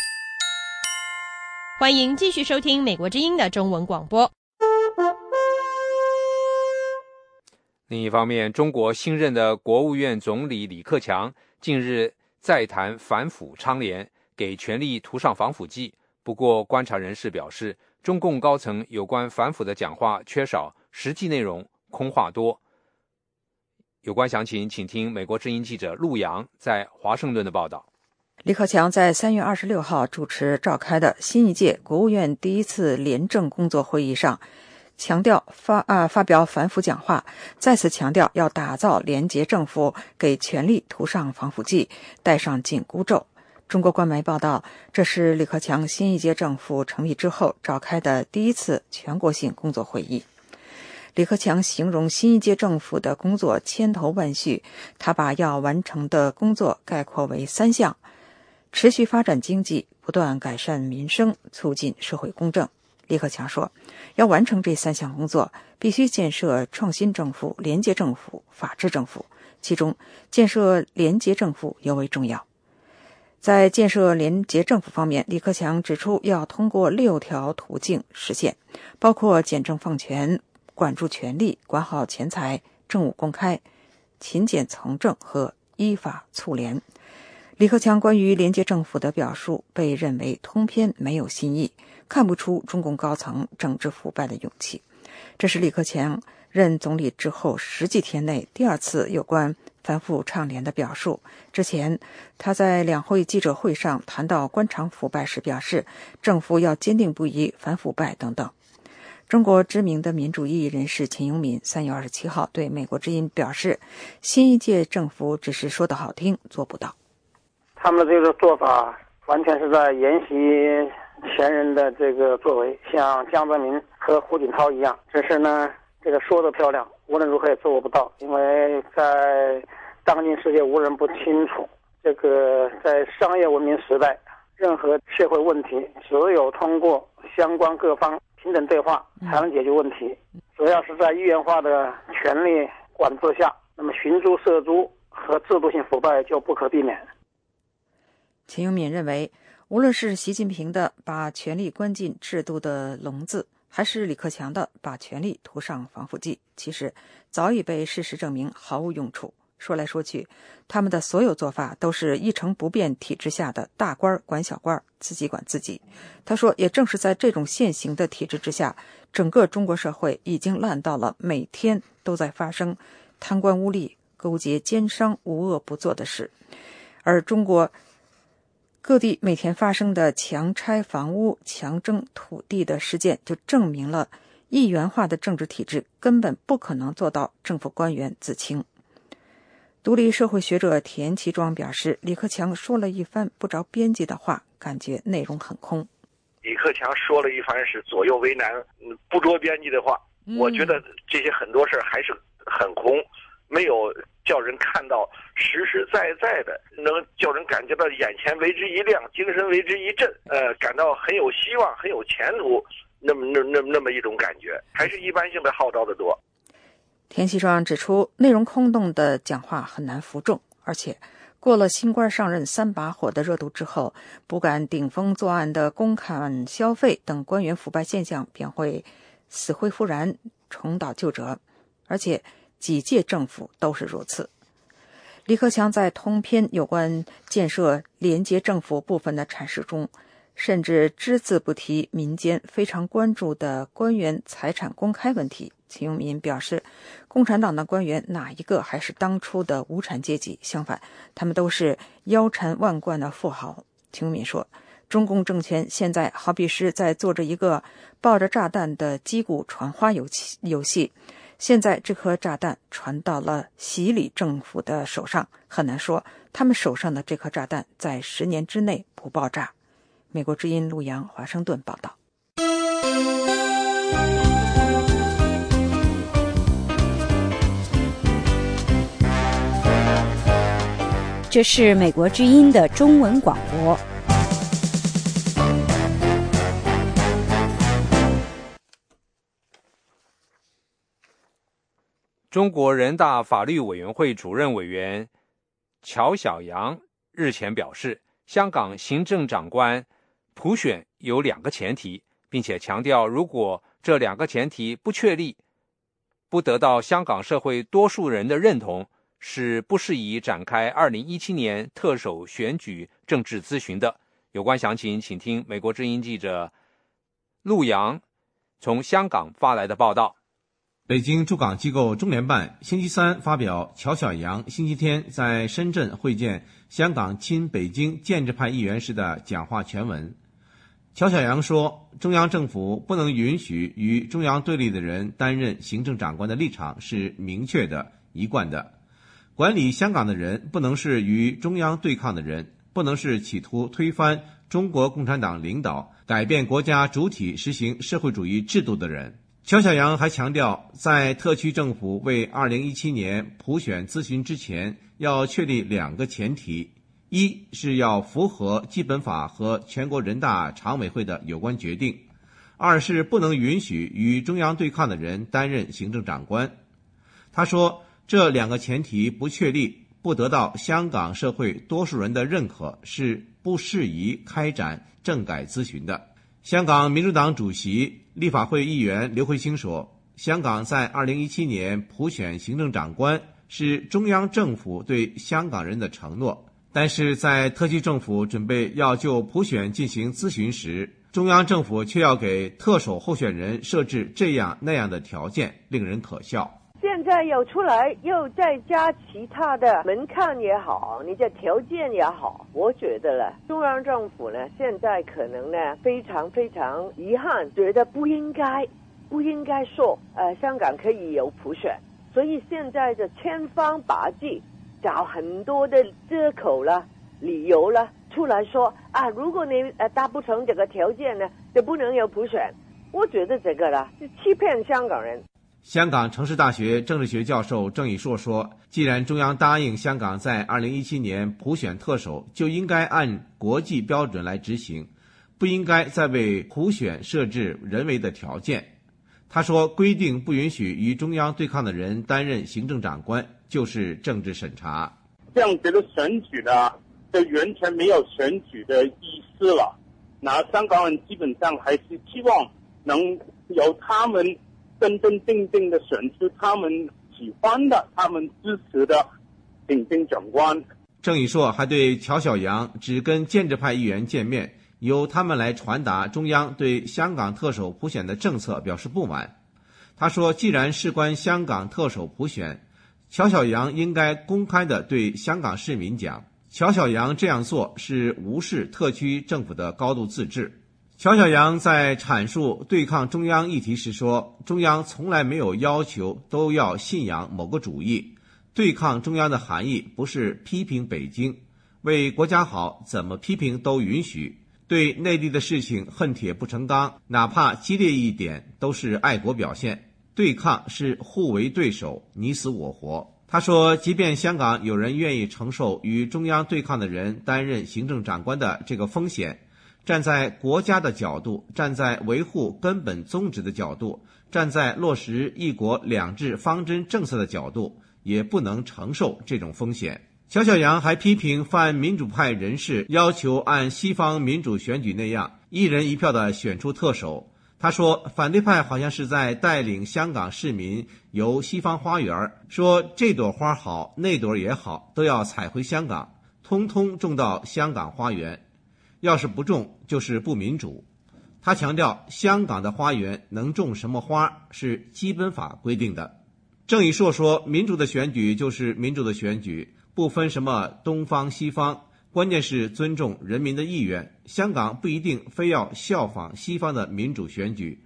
Speaker 31: 欢迎继续收听美国之音的中文广播。
Speaker 1: 另一方面，中国新任的国务院总理李克强近日再谈反腐倡廉，给权力涂上防腐剂，不过，观察人士表示，中共高层有关反腐的讲话缺少实际内容，空话多。有关详情，请听美国之音记者陆洋在华盛顿的报道。
Speaker 34: 李克强在三月二十六号主持召开的新一届国务院第一次廉政工作会议上，强调发啊发表反腐讲话，再次强调要打造廉洁政府，给权力涂上防腐剂，戴上紧箍咒。中国官媒报道，这是李克强新一届政府成立之后召开的第一次全国性工作会议。李克强形容新一届政府的工作千头万绪，他把要完成的工作概括为三项。持续发展经济，不断改善民生，促进社会公正。李克强说，要完成这三项工作，必须建设创新政府、廉洁政府、法治政府。其中，建设廉洁政府尤为重要。在建设廉洁政府方面，李克强指出，要通过六条途径实现，包括简政放权、管住权力、管好钱财、政务公开、勤俭从政和依法促廉。李克强关于廉洁政府的表述被认为通篇没有新意，看不出中共高层整治腐败的勇气。这是李克强任总理之后十几天内第二次有关反腐倡廉的表述。之前他在两会记者会上谈到官场腐败时表示，政府要坚定不移反腐败等等。中国知名的民主意义人士秦永敏三月二十七号对美国之音表示，新一届政府只是说的好听，做不到。
Speaker 35: 他们的这个做法完全是在沿袭前人的这个作为，像江泽民和胡锦涛一样。只是呢，这个说的漂亮，无论如何也做不到，因为在当今世界，无人不清楚，这个在商业文明时代，任何社会问题只有通过相关各方平等对话才能解决问题。只要是在一元化的权力管制下，那么寻租涉租和制度性腐败就不可避免。
Speaker 34: 秦永敏认为，无论是习近平的把权力关进制度的笼子，还是李克强的把权力涂上防腐剂，其实早已被事实证明毫无用处。说来说去，他们的所有做法都是一成不变体制下的大官管小官，自己管自己。他说，也正是在这种现行的体制之下，整个中国社会已经烂到了每天都在发生贪官污吏、勾结奸商、无恶不作的事，而中国。各地每天发生的强拆房屋、强征土地的事件，就证明了一元化的政治体制根本不可能做到政府官员自清。独立社会学者田其庄表示，李克强说了一番不着边际的话，感觉内容很空。
Speaker 36: 李克强说了一番是左右为难、不着边际的话，我觉得这些很多事儿还是很空。没有叫人看到实实在在的，能叫人感觉到眼前为之一亮，精神为之一振，呃，感到很有希望、很有前途，那么那那那么一种感觉，还是一般性的号召的多。
Speaker 34: 田锡庄指出，内容空洞的讲话很难服众，而且过了新官上任三把火的热度之后，不敢顶风作案的公款消费等官员腐败现象便会死灰复燃、重蹈旧辙，而且。几届政府都是如此。李克强在通篇有关建设廉洁政府部分的阐释中，甚至只字不提民间非常关注的官员财产公开问题。秦永民表示，共产党的官员哪一个还是当初的无产阶级？相反，他们都是腰缠万贯的富豪。秦永民说，中共政权现在好比是在做着一个抱着炸弹的击鼓传花游戏游戏。现在这颗炸弹传到了洗礼政府的手上，很难说他们手上的这颗炸弹在十年之内不爆炸。美国之音陆洋华盛顿报道。
Speaker 25: 这是美国之音的中文广播。
Speaker 1: 中国人大法律委员会主任委员乔晓阳日前表示，香港行政长官普选有两个前提，并且强调，如果这两个前提不确立、不得到香港社会多数人的认同，是不适宜展开2017年特首选举政治咨询的。有关详情，请听美国之音记者陆阳从香港发来的报道。
Speaker 37: 北京驻港机构中联办星期三发表乔晓阳星期天在深圳会见香港亲北京建制派议员时的讲话全文。乔晓阳说：“中央政府不能允许与中央对立的人担任行政长官的立场是明确的、一贯的。管理香港的人不能是与中央对抗的人，不能是企图推翻中国共产党领导、改变国家主体、实行社会主义制度的人。”乔晓阳还强调，在特区政府为2017年普选咨询之前，要确立两个前提：一是要符合基本法和全国人大常委会的有关决定；二是不能允许与中央对抗的人担任行政长官。他说，这两个前提不确立、不得到香港社会多数人的认可，是不适宜开展政改咨询的。香港民主党主席。立法会议员刘慧卿说：“香港在2017年普选行政长官是中央政府对香港人的承诺，但是在特区政府准备要就普选进行咨询时，中央政府却要给特首候选人设置这样那样的条件，令人可笑。”
Speaker 24: 现在又出来又再加其他的门槛也好，你的条件也好，我觉得呢，中央政府呢现在可能呢非常非常遗憾，觉得不应该不应该说呃香港可以有普选，所以现在就千方百计找很多的借口了、理由了出来说啊，如果你呃达不成这个条件呢，就不能有普选。我觉得这个呢是欺骗香港人。
Speaker 37: 香港城市大学政治学教授郑宇硕说：“既然中央答应香港在2017年普选特首，就应该按国际标准来执行，不应该再为普选设置人为的条件。”他说：“规定不允许与中央对抗的人担任行政长官，就是政治审查。
Speaker 38: 这样子的选举呢，就完全没有选举的意思了。那香港人基本上还是希望能由他们。”真真正正的选出他们喜欢的、他们支持的顶尖长官。
Speaker 37: 郑宇硕还对乔小阳只跟建制派议员见面，由他们来传达中央对香港特首普选的政策表示不满。他说：“既然事关香港特首普选，乔小阳应该公开的对香港市民讲，乔小阳这样做是无视特区政府的高度自治。”乔小阳在阐述对抗中央议题时说：“中央从来没有要求都要信仰某个主义，对抗中央的含义不是批评北京，为国家好，怎么批评都允许。对内地的事情恨铁不成钢，哪怕激烈一点，都是爱国表现。对抗是互为对手，你死我活。”他说：“即便香港有人愿意承受与中央对抗的人担任行政长官的这个风险。”站在国家的角度，站在维护根本宗旨的角度，站在落实“一国两制”方针政策的角度，也不能承受这种风险。乔晓阳还批评泛民主派人士要求按西方民主选举那样一人一票的选出特首。他说，反对派好像是在带领香港市民游西方花园，说这朵花好，那朵也好，都要采回香港，通通种到香港花园。要是不种，就是不民主。他强调，香港的花园能种什么花是基本法规定的。郑宇硕说，民主的选举就是民主的选举，不分什么东方西方，关键是尊重人民的意愿。香港不一定非要效仿西方的民主选举，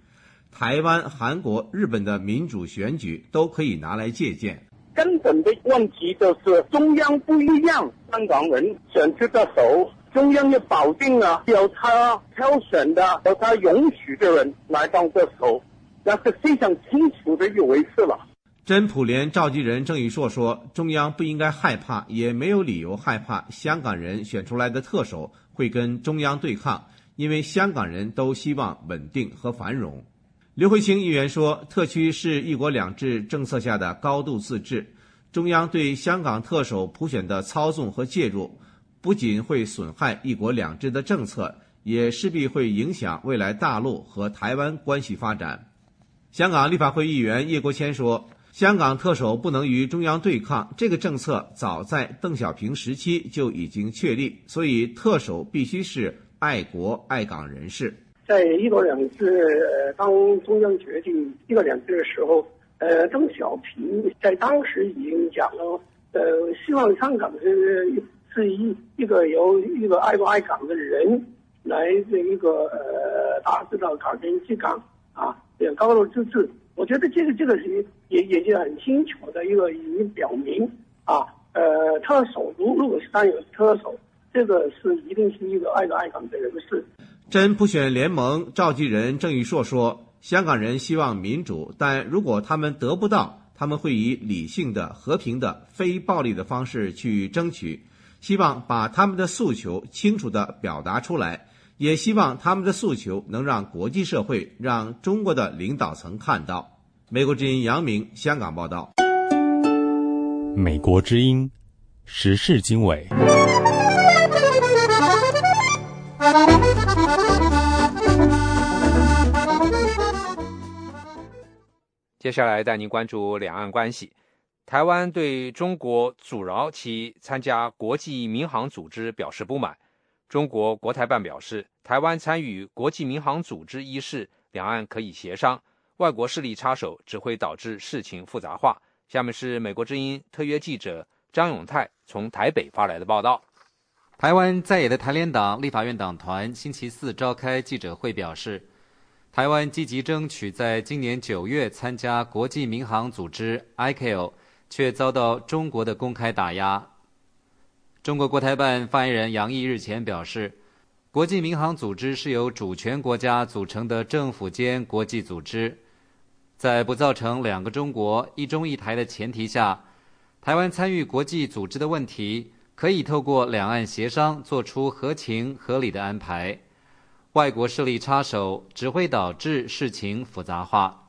Speaker 37: 台湾、韩国、日本的民主选举都可以拿来借鉴。
Speaker 38: 根本的问题就是中央不一样，香港人选出的手。中央也保定了，由他挑选的，由他允许的人来当特首，那是非常清楚的一回事了。
Speaker 37: 真普联召集人郑宇硕说：“中央不应该害怕，也没有理由害怕香港人选出来的特首会跟中央对抗，因为香港人都希望稳定和繁荣。”刘慧卿议员说：“特区是一国两制政策下的高度自治，中央对香港特首普选的操纵和介入。”不仅会损害“一国两制”的政策，也势必会影响未来大陆和台湾关系发展。香港立法会议员叶国谦说：“香港特首不能与中央对抗，这个政策早在邓小平时期就已经确立，所以特首必须是爱国爱港人士。
Speaker 39: 在一国两制当中央决定一国两制的时候，呃，邓小平在当时已经讲了，呃，希望香港是是一一个由一个爱国爱港的人来这一个呃，达到港人治港啊，这高度自治。我觉得这个这个是也也是很清楚的一个已经表明啊，呃，特首如如果是当有特首，这个是一定是一个爱国爱港的人士。
Speaker 37: 真普选联盟召集人郑玉硕说：“香港人希望民主，但如果他们得不到，他们会以理性的、和平的、非暴力的方式去争取。希望把他们的诉求清楚地表达出来，也希望他们的诉求能让国际社会、让中国的领导层看到。”美国之音杨明香港报道。
Speaker 40: 美国之音时事经纬。
Speaker 1: 接下来带您关注两岸关系。台湾对中国阻挠其参加国际民航组织表示不满。中国国台办表示，台湾参与国际民航组织一事，两岸可以协商，外国势力插手只会导致事情复杂化。下面是美国之音特约记者张永泰从台北发来的报道。
Speaker 41: 台湾在野的台联党立法院党团星期四召开记者会表示。台湾积极争取在今年九月参加国际民航组织 ICAO，却遭到中国的公开打压。中国国台办发言人杨毅日前表示，国际民航组织是由主权国家组成的政府间国际组织，在不造成两个中国、一中一台的前提下，台湾参与国际组织的问题可以透过两岸协商做出合情合理的安排。外国势力插手只会导致事情复杂化。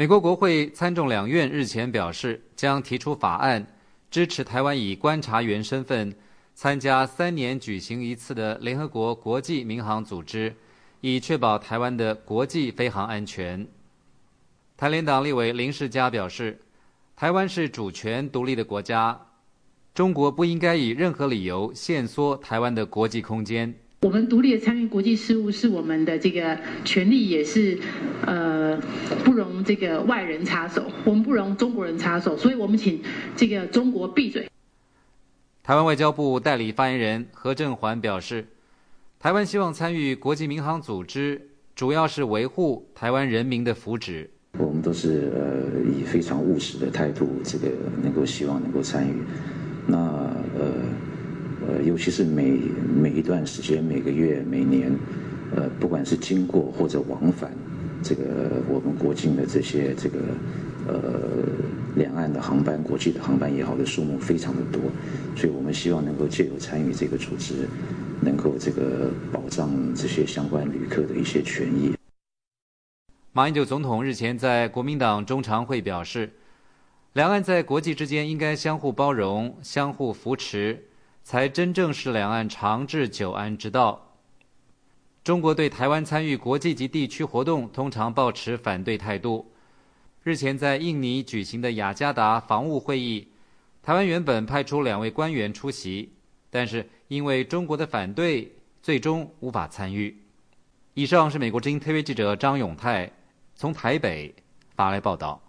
Speaker 41: 美国国会参众两院日前表示，将提出法案，支持台湾以观察员身份参加三年举行一次的联合国国际民航组织，以确保台湾的国际飞航安全。台联党立委林世嘉表示，台湾是主权独立的国家，中国不应该以任何理由限缩台湾的国际空间。
Speaker 42: 我们独立的参与国际事务是我们的这个权利，也是呃不容这个外人插手，我们不容中国人插手，所以我们请这个中国闭嘴。
Speaker 41: 台湾外交部代理发言人何振环表示，台湾希望参与国际民航组织，主要是维护台湾人民的福祉。
Speaker 43: 我们都是呃以非常务实的态度，这个能够希望能够参与。那呃。尤其是每每一段时间、每个月、每年，呃，不管是经过或者往返，这个我们国境的这些这个呃两岸的航班、国际的航班也好的数目非常的多，所以我们希望能够借由参与这个组织，能够这个保障这些相关旅客的一些权益。
Speaker 41: 马英九总统日前在国民党中常会表示，两岸在国际之间应该相互包容、相互扶持。才真正是两岸长治久安之道。中国对台湾参与国际及地区活动通常抱持反对态度。日前在印尼举行的雅加达防务会议，台湾原本派出两位官员出席，但是因为中国的反对，最终无法参与。以上是美国之音特约记者张永泰从台北发来报道。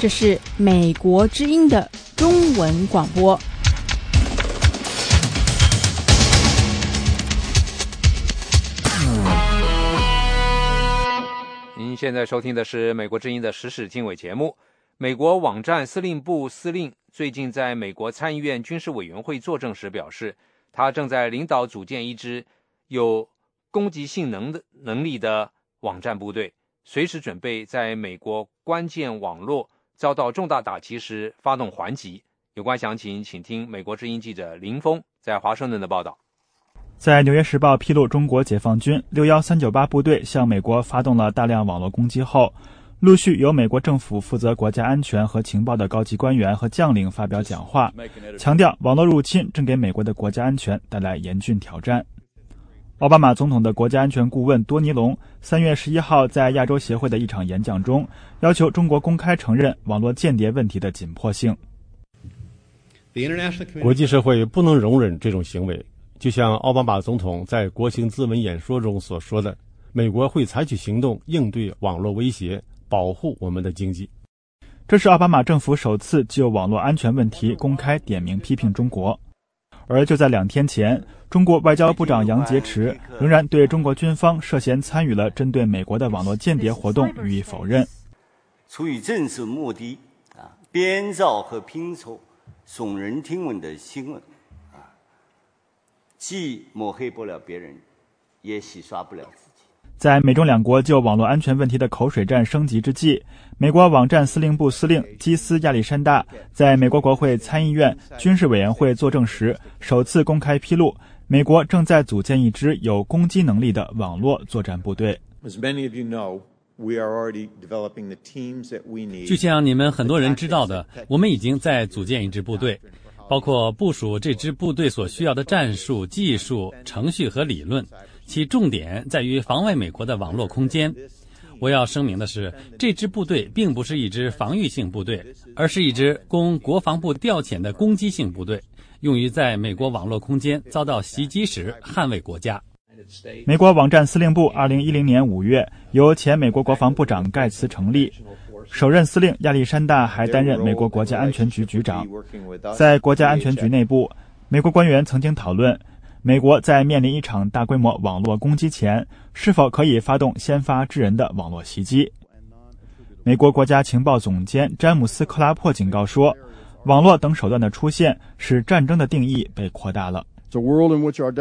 Speaker 25: 这是美国之音的中文广播。
Speaker 1: 您现在收听的是美国之音的时事经纬节目。美国网站司令部司令最近在美国参议院军事委员会作证时表示，他正在领导组建一支有攻击性能的能力的网站部队，随时准备在美国关键网络。遭到重大打击时发动还击。有关详情，请听美国之音记者林峰在华盛顿的报道。
Speaker 44: 在《纽约时报》披露中国解放军六幺三九八部队向美国发动了大量网络攻击后，陆续由美国政府负责国家安全和情报的高级官员和将领发表讲话，强调网络入侵正给美国的国家安全带来严峻挑战。奥巴马总统的国家安全顾问多尼龙三月十一号在亚洲协会的一场演讲中，要求中国公开承认网络间谍问题的紧迫性。
Speaker 45: 国际社会不能容忍这种行为，就像奥巴马总统在国情咨文演说中所说的：“美国会采取行动应对网络威胁，保护我们的经济。”
Speaker 44: 这是奥巴马政府首次就网络安全问题公开点名批评中国。而就在两天前，中国外交部长杨洁篪仍然对中国军方涉嫌参与了针对美国的网络间谍活动予以否认。
Speaker 46: 出于政治目的啊，编造和拼凑耸人听闻的新闻啊，既抹黑不了别人，也洗刷不了自己。
Speaker 44: 在美中两国就网络安全问题的口水战升级之际，美国网站司令部司令基斯亚历山大在美国国会参议院军事委员会作证时，首次公开披露，美国正在组建一支有攻击能力的网络作战部队。
Speaker 13: 就像你们很多人知道的，我们已经在组建一支部队，包括部署这支部队所需要的战术、技术、程序和理论，其重点在于防卫美国的网络空间。我要声明的是，这支部队并不是一支防御性部队，而是一支供国防部调遣的攻击性部队，用于在美国网络空间遭到袭击时捍卫国家。
Speaker 44: 美国网站司令部2010年5月由前美国国防部长盖茨成立，首任司令亚历山大还担任美国国家安全局局长。在国家安全局内部，美国官员曾经讨论，美国在面临一场大规模网络攻击前，是否可以发动先发制人的网络袭击。美国国家情报总监詹姆斯·克拉珀警告说，网络等手段的出现使战争的定义被扩大了。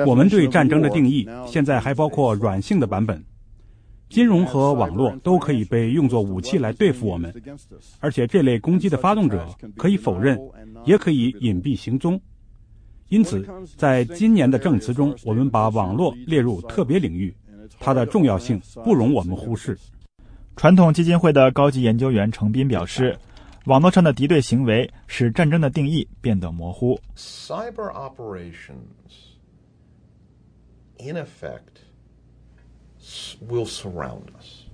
Speaker 47: 我们对战争的定义现在还包括软性的版本，金融和网络都可以被用作武器来对付我们，而且这类攻击的发动者可以否认，也可以隐蔽行踪。因此，在今年的证词中，我们把网络列入特别领域，它的重要性不容我们忽视。
Speaker 44: 传统基金会的高级研究员程斌表示。网络上的敌对行为使战争的定义变得模糊。
Speaker 48: Cyber operations, in effect, will surround us.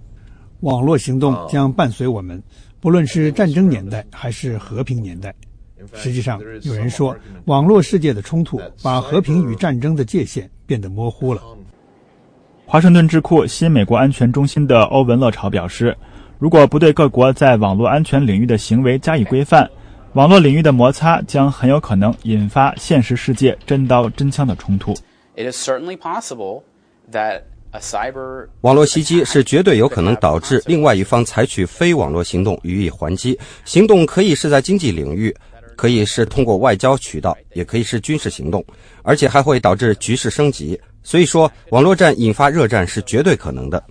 Speaker 49: 网络行动将伴随我们，不论是战争年代还是和平年代。实际上，有人说，网络世界的冲突把和平与战争的界限变得模糊了。
Speaker 44: 华盛顿智库新美国安全中心的欧文乐潮表示。如果不对各国在网络安全领域的行为加以规范，网络领域的摩擦将很有可能引发现实世界真刀真枪的冲突。
Speaker 36: 网络袭击是绝对有可能导致另外一方采取非网络行动予以还击。行动可以是在经济领域，可以是通过外交渠道，也可以是军事行动，而且还会导致局势升级。所以说，网络战引发热战是绝对可能的。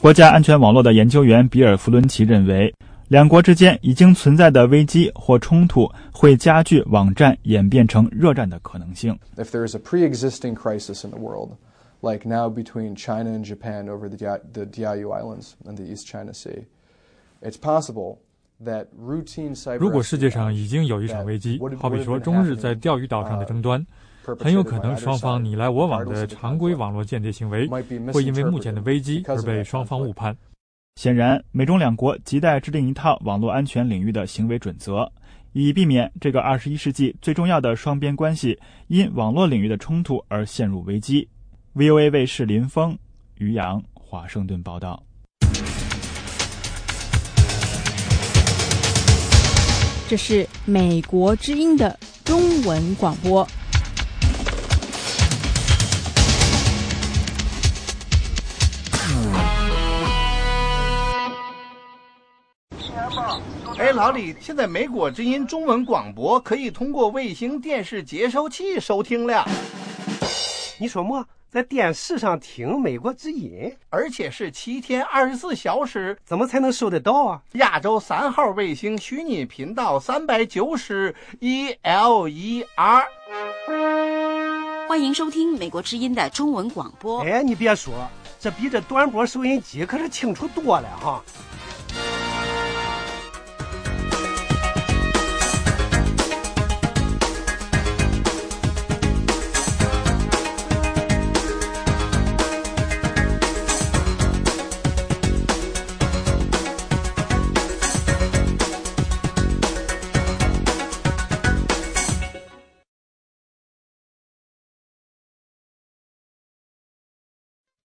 Speaker 44: 国家安全网络的研究员比尔·弗伦奇认为，两国之间已经存在的危机或冲突会加剧网战演变成热战的可能性。
Speaker 50: If there is a pre-existing crisis in the world, like now between China and Japan over the the Diaoyu Islands and the East China Sea, it's possible.
Speaker 24: 如果世界上已经有一场危机，好比说中日在钓鱼岛上的争端。很有可能，双方你来我往的常规网络间谍行为会因为目前的危机而被双方误判。
Speaker 44: 显然，美中两国亟待制定一套网络安全领域的行为准则，以避免这个二十一世纪最重要的双边关系因网络领域的冲突而陷入危机。VOA 卫视林峰、于洋，华盛顿报道。
Speaker 25: 这是美国之音的中文广播。
Speaker 51: 哎，老李，现在美国之音中文广播可以通过卫星电视接收器收听了。
Speaker 52: 你说么？在电视上听美国之音，
Speaker 51: 而且是七天二十四小时，
Speaker 52: 怎么才能收得到啊？
Speaker 51: 亚洲三号卫星虚拟频道三百九十 E L E R。
Speaker 53: 欢迎收听美国之音的中文广播。
Speaker 52: 哎，你别说，这比这短波收音机可是清楚多了哈。